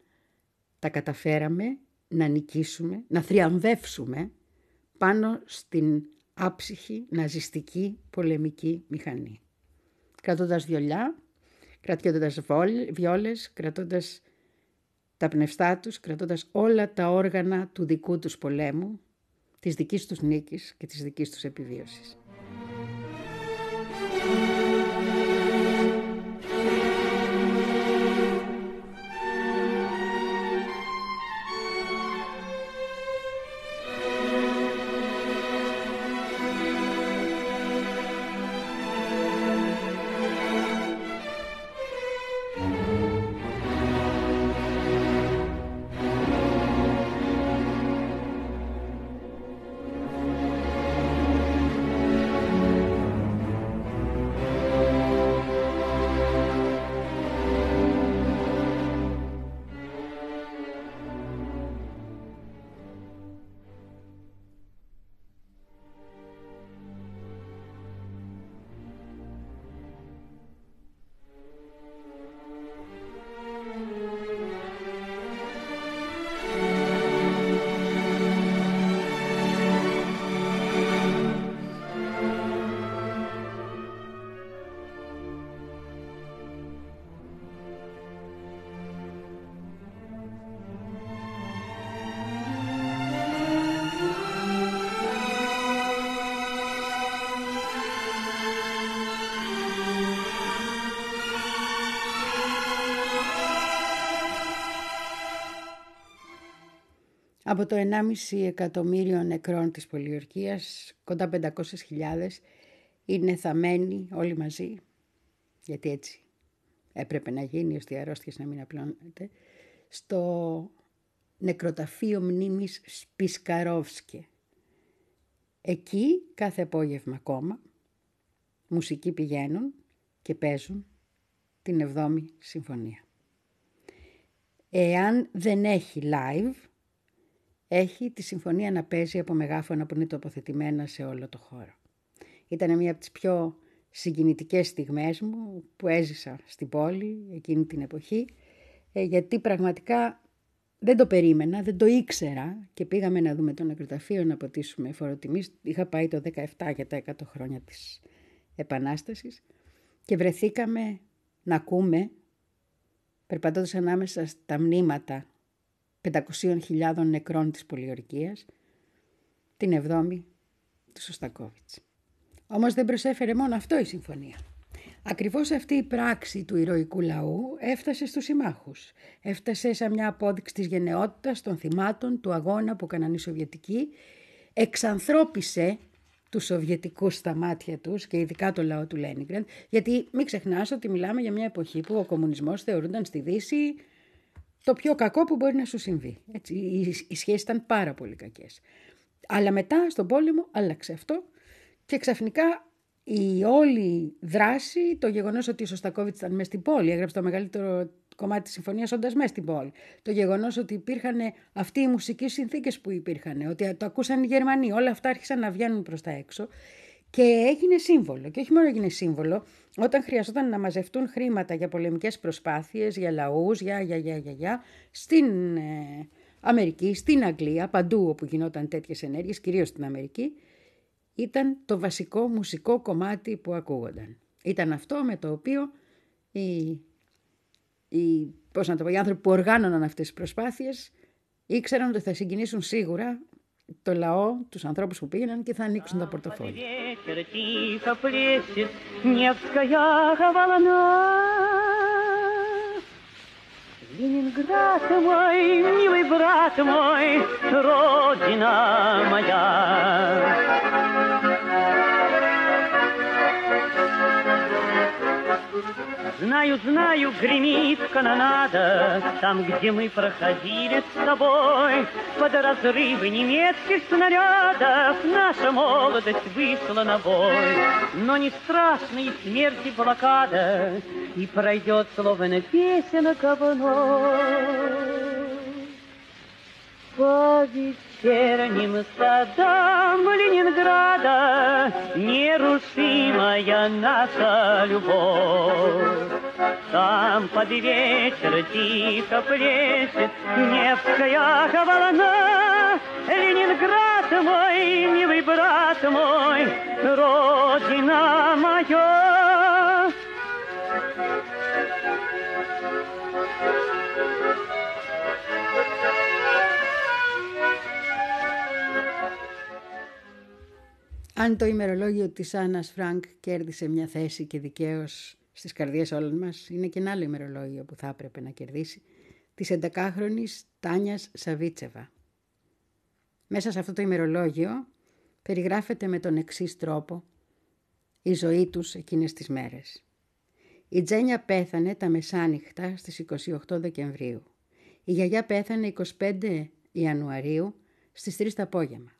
A: τα καταφέραμε να νικήσουμε, να θριαμβεύσουμε πάνω στην άψυχη ναζιστική πολεμική μηχανή κρατώντας βιολιά, κρατώντας βιόλες, κρατώντας τα πνευστά τους, κρατώντας όλα τα όργανα του δικού τους πολέμου, της δικής τους νίκης και της δικής τους επιβίωσης. Από το 1,5 εκατομμύριο νεκρών της πολιορκίας, κοντά 500.000 είναι θαμένοι όλοι μαζί, γιατί έτσι έπρεπε να γίνει ώστε οι αρρώστιες να μην απλώνεται, στο νεκροταφείο μνήμης Σπισκαρόφσκε. Εκεί κάθε απόγευμα ακόμα, μουσικοί πηγαίνουν και παίζουν την 7η συμφωνία. Εάν δεν έχει live, έχει τη συμφωνία να παίζει από μεγάφωνα που είναι τοποθετημένα σε όλο το χώρο. Ήταν μία από τις πιο συγκινητικές στιγμές μου που έζησα στην πόλη εκείνη την εποχή, ε, γιατί πραγματικά δεν το περίμενα, δεν το ήξερα και πήγαμε να δούμε το νεκροταφείο να ποτίσουμε φοροτιμής. Είχα πάει το 17 για τα 100 χρόνια της Επανάστασης και βρεθήκαμε να ακούμε, περπατώντας ανάμεσα στα μνήματα 500.000 νεκρών της πολιορκίας, την εβδόμη του Σωστακόβιτς. Όμως δεν προσέφερε μόνο αυτό η συμφωνία. Ακριβώς αυτή η πράξη του ηρωικού λαού έφτασε στους συμμάχους. Έφτασε σαν μια απόδειξη της γενναιότητας των θυμάτων του αγώνα που έκαναν οι Σοβιετικοί. Εξανθρώπισε τους Σοβιετικούς στα μάτια τους και ειδικά το λαό του Λένιγκραντ, γιατί μην ξεχνάς ότι μιλάμε για μια εποχή που ο κομμουνισμός θεωρούνταν στη Δύση το πιο κακό που μπορεί να σου συμβεί. Έτσι, οι, οι σχέσεις ήταν πάρα πολύ κακές. Αλλά μετά στον πόλεμο άλλαξε αυτό και ξαφνικά η όλη δράση, το γεγονός ότι ο Σωστακόβιτς ήταν μέσα στην πόλη, έγραψε το μεγαλύτερο κομμάτι της συμφωνίας όντας μέσα στην πόλη. Το γεγονός ότι υπήρχαν αυτοί οι μουσικοί συνθήκες που υπήρχαν, ότι το ακούσαν οι Γερμανοί, όλα αυτά άρχισαν να βγαίνουν προς τα έξω και έγινε σύμβολο. Και όχι μόνο έγινε σύμβολο, όταν χρειαζόταν να μαζευτούν χρήματα για πολεμικές προσπάθειες, για λαούς, για, για, για, για, για στην ε, Αμερική, στην Αγγλία, παντού όπου γινόταν τέτοιες ενέργειες, κυρίως στην Αμερική, ήταν το βασικό μουσικό κομμάτι που ακούγονταν. Ήταν αυτό με το οποίο οι, οι, πώς να το πω, οι άνθρωποι που οργάνωναν αυτές τις προσπάθειες ήξεραν ότι θα συγκινήσουν σίγουρα το λαό, τους ανθρώπους που πήγαιναν και θα ανοίξουν τα πορτοφόλια. Ленинград мой, милый брат мой, родина моя. Знаю, знаю, гремит канонада Там, где мы проходили с тобой. Под разрывы немецких снарядов Наша молодость вышла на бой. Но не страшна и смерти блокада И пройдет словно песенка вновь по вечерним садам Ленинграда Нерушимая наша любовь. Там под вечер тихо плещет Невская волна. Ленинград мой, милый брат мой, Родина моя. Αν το ημερολόγιο της Άννας Φρανκ κέρδισε μια θέση και δικαίως στις καρδιές όλων μας, είναι και ένα άλλο ημερολόγιο που θα έπρεπε να κερδίσει, της 11χρονης Τάνιας Σαβίτσεβα. Μέσα σε αυτό το ημερολόγιο περιγράφεται με τον εξής τρόπο η ζωή τους εκείνες τις μέρες. Η Τζένια πέθανε τα μεσάνυχτα στις 28 Δεκεμβρίου. Η γιαγιά πέθανε 25 Ιανουαρίου στις 3 το απόγευμα.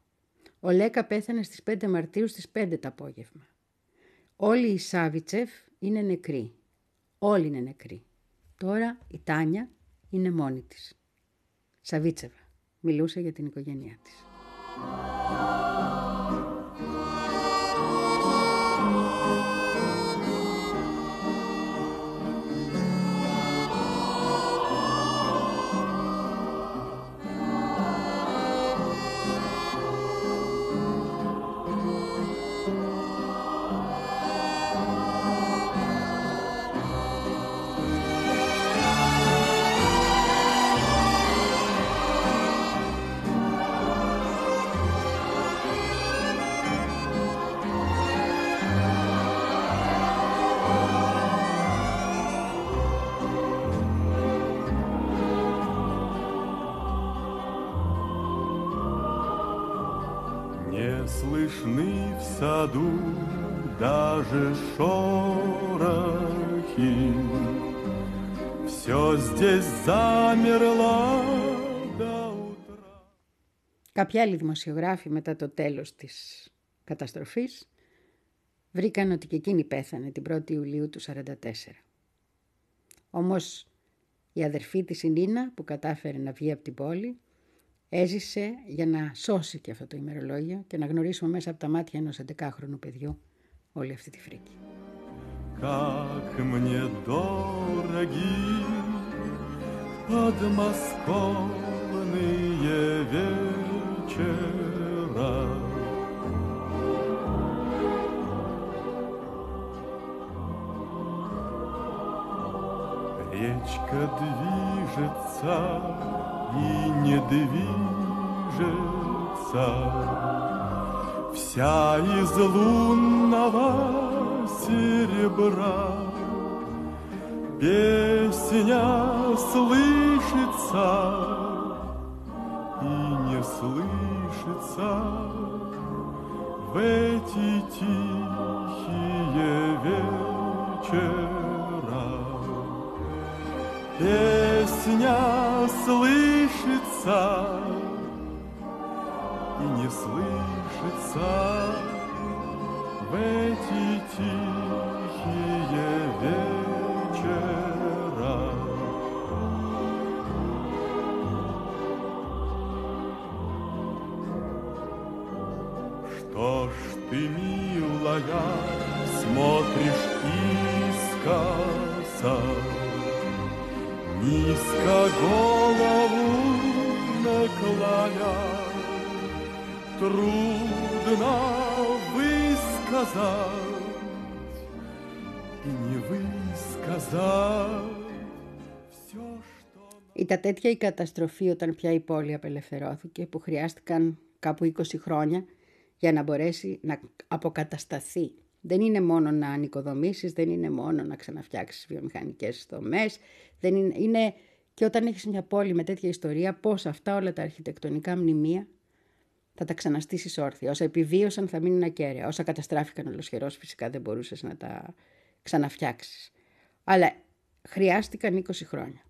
A: Ο Λέκα πέθανε στις 5 Μαρτίου στις 5 το απόγευμα. Όλοι οι Σάβιτσεφ είναι νεκροί. Όλοι είναι νεκροί. Τώρα η Τάνια είναι μόνη της. Σαβίτσεβα. Μιλούσε για την οικογένειά της. Κάποιοι άλλοι δημοσιογράφοι μετά το τέλος της καταστροφής βρήκαν ότι και εκείνη πέθανε την 1η Ιουλίου του 1944. Όμως η αδερφή της η Νίνα που κατάφερε να βγει από την πόλη έζησε για να σώσει και αυτό το ημερολόγιο και να γνωρίσουμε μέσα από τα μάτια ενός 11χρονου παιδιού όλη αυτή τη φρίκη.
D: Как мне дороги подмосковные вечера. Речка движется и не движется, Вся из лунного серебра. Песня слышится слышится в эти тихие вечера. Песня слышится и не слышится в эти тихие вечера. Низко голову наклоня, Трудно высказать и не высказать все, что...
A: Ήταν τέτοια η καταστροφή όταν πια η πόλη απελευθερώθηκε που χρειάστηκαν κάπου 20 χρόνια για να μπορέσει να αποκατασταθεί. Δεν είναι μόνο να ανοικοδομήσεις, δεν είναι μόνο να ξαναφτιάξεις βιομηχανικές δομές, δεν είναι, είναι και όταν έχεις μια πόλη με τέτοια ιστορία, πώς αυτά όλα τα αρχιτεκτονικά μνημεία θα τα ξαναστήσεις όρθια. Όσα επιβίωσαν θα μείνουν ακέραια. Όσα καταστράφηκαν ολοσχερός φυσικά δεν μπορούσες να τα ξαναφτιάξεις. Αλλά χρειάστηκαν 20 χρόνια.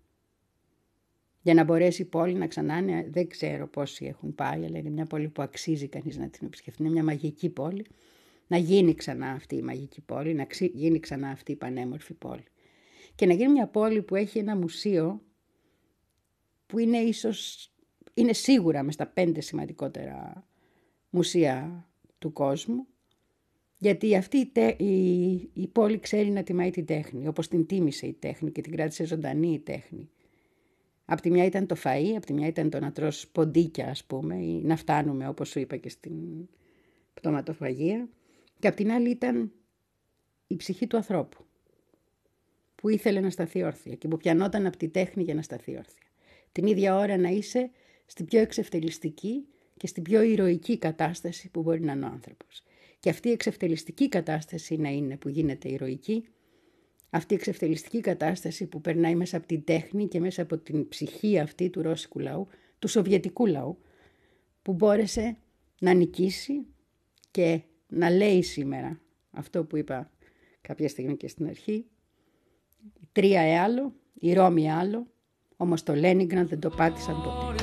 A: Για να μπορέσει η πόλη να ξανά είναι, δεν ξέρω πόσοι έχουν πάει, αλλά είναι μια πόλη που αξίζει κανείς να την επισκεφτεί. Είναι μια μαγική πόλη. Να γίνει ξανά αυτή η μαγική πόλη, να γίνει ξανά αυτή η πανέμορφη πόλη. Και να γίνει μια πόλη που έχει ένα μουσείο που είναι ίσως, είναι σίγουρα μες στα πέντε σημαντικότερα μουσεία του κόσμου, γιατί αυτή η, τε, η, η πόλη ξέρει να τιμάει την τέχνη, όπως την τίμησε η τέχνη και την κράτησε ζωντανή η τέχνη. Απ' τη μια ήταν το φαΐ, απ' τη μια ήταν το να τρως ποντίκια ας πούμε ή να φτάνουμε όπως σου είπα και στην πτωματοφαγία και απ' την άλλη ήταν η ψυχή του ανθρώπου που ήθελε να σταθεί όρθια και που πιανόταν από τη τέχνη για να σταθεί όρθια. Την ίδια ώρα να είσαι στην πιο εξευτελιστική και στην πιο ηρωική κατάσταση που μπορεί να είναι ο άνθρωπος. Και αυτή η εξευτελιστική κατάσταση να είναι που γίνεται ηρωική αυτή η εξευτελιστική κατάσταση που περνάει μέσα από την τέχνη και μέσα από την ψυχή αυτή του ρώσικου λαού, του σοβιετικού λαού, που μπόρεσε να νικήσει και να λέει σήμερα αυτό που είπα κάποια στιγμή και στην αρχή, η Τρία άλλο, η Ρώμη άλλο, όμως το Λένιγκραντ δεν το πάτησαν ποτέ.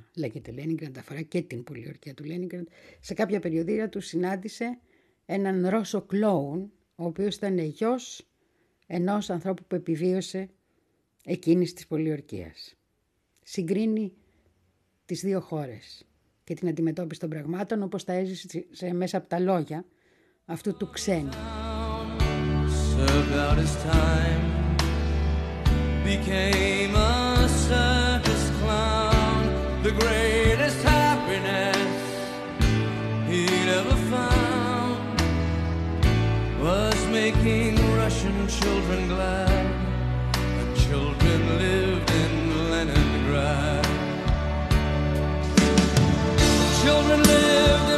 A: λέγεται Λένιγκραντ, αφορά και την πολιορκία του Λένιγκραντ, σε κάποια περιοδία του συνάντησε έναν Ρώσο κλόουν, ο οποίος ήταν γιος ενός ανθρώπου που επιβίωσε εκείνης της πολιορκίας. Συγκρίνει τις δύο χώρες και την αντιμετώπιση των πραγμάτων όπως τα έζησε σε, μέσα από τα λόγια αυτού του ξένου.
E: about the greatest happiness he'd ever found was making russian children glad. And children lived in leningrad. The children
A: lived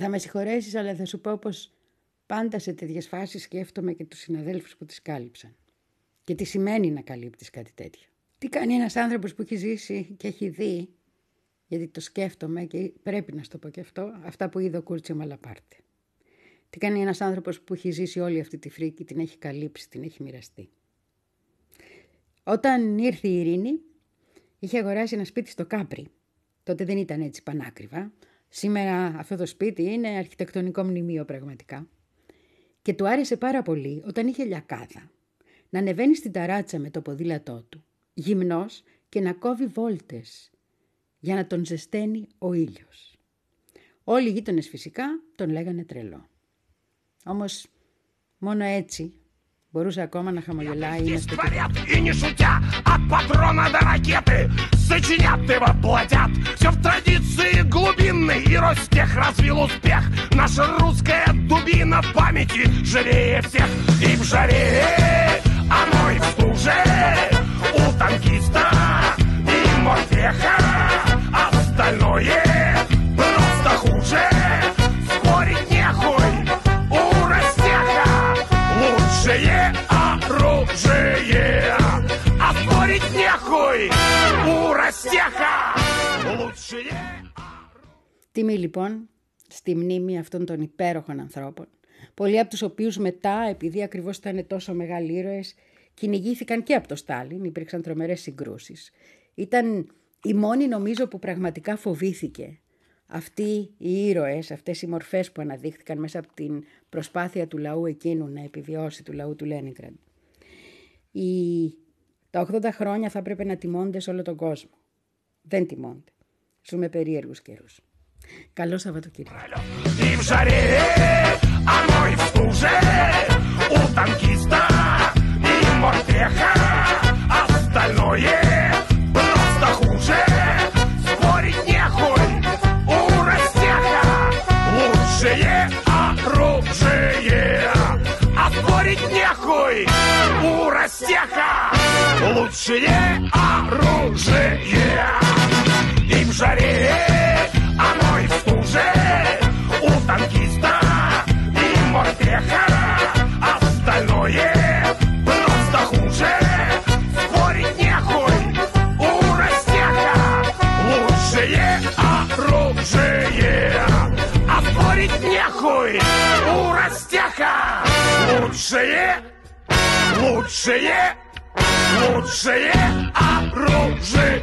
A: θα με συγχωρέσεις, αλλά θα σου πω πως πάντα σε τέτοιες φάσεις σκέφτομαι και τους συναδέλφους που τις κάλυψαν. Και τι σημαίνει να καλύπτεις κάτι τέτοιο. Τι κάνει ένας άνθρωπος που έχει ζήσει και έχει δει, γιατί το σκέφτομαι και πρέπει να στο πω και αυτό, αυτά που είδε ο Κούρτσιο Μαλαπάρτε. Τι κάνει ένας άνθρωπος που έχει ζήσει όλη αυτή τη φρίκη, την έχει καλύψει, την έχει μοιραστεί. Όταν ήρθε η Ειρήνη, είχε αγοράσει ένα σπίτι στο Κάπρι. Τότε δεν ήταν έτσι πανάκριβα. Σήμερα αυτό το σπίτι είναι αρχιτεκτονικό μνημείο πραγματικά. Και του άρεσε πάρα πολύ όταν είχε λιακάδα. Να ανεβαίνει στην ταράτσα με το ποδήλατό του, γυμνός και να κόβει βόλτες για να τον ζεσταίνει ο ήλιος. Όλοι οι γείτονες φυσικά τον λέγανε τρελό. Όμως μόνο έτσι μπορούσε ακόμα να χαμογελάει.
F: Είναι. Сочинят и воплотят. Все в традиции глубинной И Ростех развил успех. Наша русская дубина в памяти Живее всех. И в жаре Оно и в стуже У танкиста И морфеха Остальное нехуй У Ростеха Лучшее
A: Τιμή λοιπόν στη μνήμη αυτών των υπέροχων ανθρώπων, πολλοί από τους οποίους μετά, επειδή ακριβώς ήταν τόσο μεγάλοι ήρωες, κυνηγήθηκαν και από το Στάλιν, υπήρξαν τρομερές συγκρούσεις. Ήταν η μόνη νομίζω που πραγματικά φοβήθηκε αυτοί οι ήρωες, αυτές οι μορφές που αναδείχθηκαν μέσα από την προσπάθεια του λαού εκείνου να επιβιώσει, του λαού του Λένιγκραντ. Οι... τα 80 χρόνια θα πρέπει να τιμώνται σε όλο τον κόσμο. Δεν τιμώνται. Ζούμε περίεργους καιρούς. Καλό Σαββατοκύριακο.
F: И нехуй у Ростеха Лучшее оружие. И в жаре, оно и в стуже У танкиста и морпеха. Остальное просто хуже. Спорить нехуй у Ростеха Лучшее оружие. А спорить нехуй у Ростеха Лучшее, лучшие, лучшие оружие.